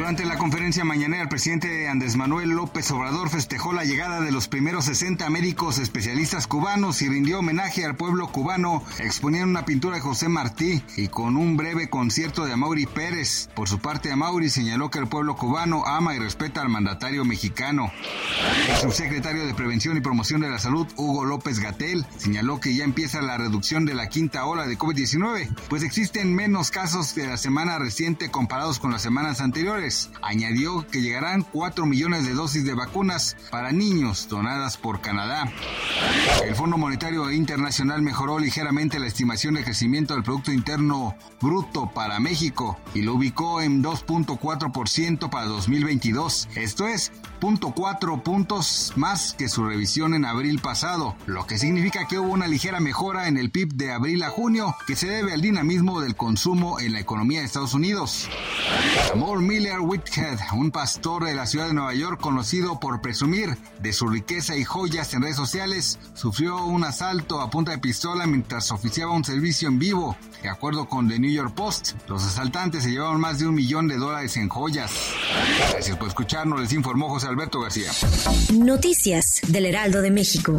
Durante la conferencia mañanera, el presidente Andrés Manuel López Obrador festejó la llegada de los primeros 60 médicos especialistas cubanos y rindió homenaje al pueblo cubano, exponiendo una pintura de José Martí y con un breve concierto de Amaury Pérez. Por su parte, Amaury señaló que el pueblo cubano ama y respeta al mandatario mexicano. El subsecretario de Prevención y Promoción de la Salud, Hugo López Gatel, señaló que ya empieza la reducción de la quinta ola de COVID-19, pues existen menos casos de la semana reciente comparados con las semanas anteriores. Añadió que llegarán 4 millones de dosis de vacunas para niños donadas por Canadá. El Fondo Monetario Internacional mejoró ligeramente la estimación de crecimiento del Producto Interno Bruto para México y lo ubicó en 2.4% para 2022. Esto es 0.4 puntos más que su revisión en abril pasado, lo que significa que hubo una ligera mejora en el PIB de abril a junio que se debe al dinamismo del consumo en la economía de Estados Unidos. Amor Miller Whithead, un pastor de la ciudad de Nueva York conocido por presumir de su riqueza y joyas en redes sociales, sufrió un asalto a punta de pistola mientras oficiaba un servicio en vivo. De acuerdo con The New York Post, los asaltantes se llevaron más de un millón de dólares en joyas. Gracias por escucharnos, les informó José Alberto García. Noticias del Heraldo de México.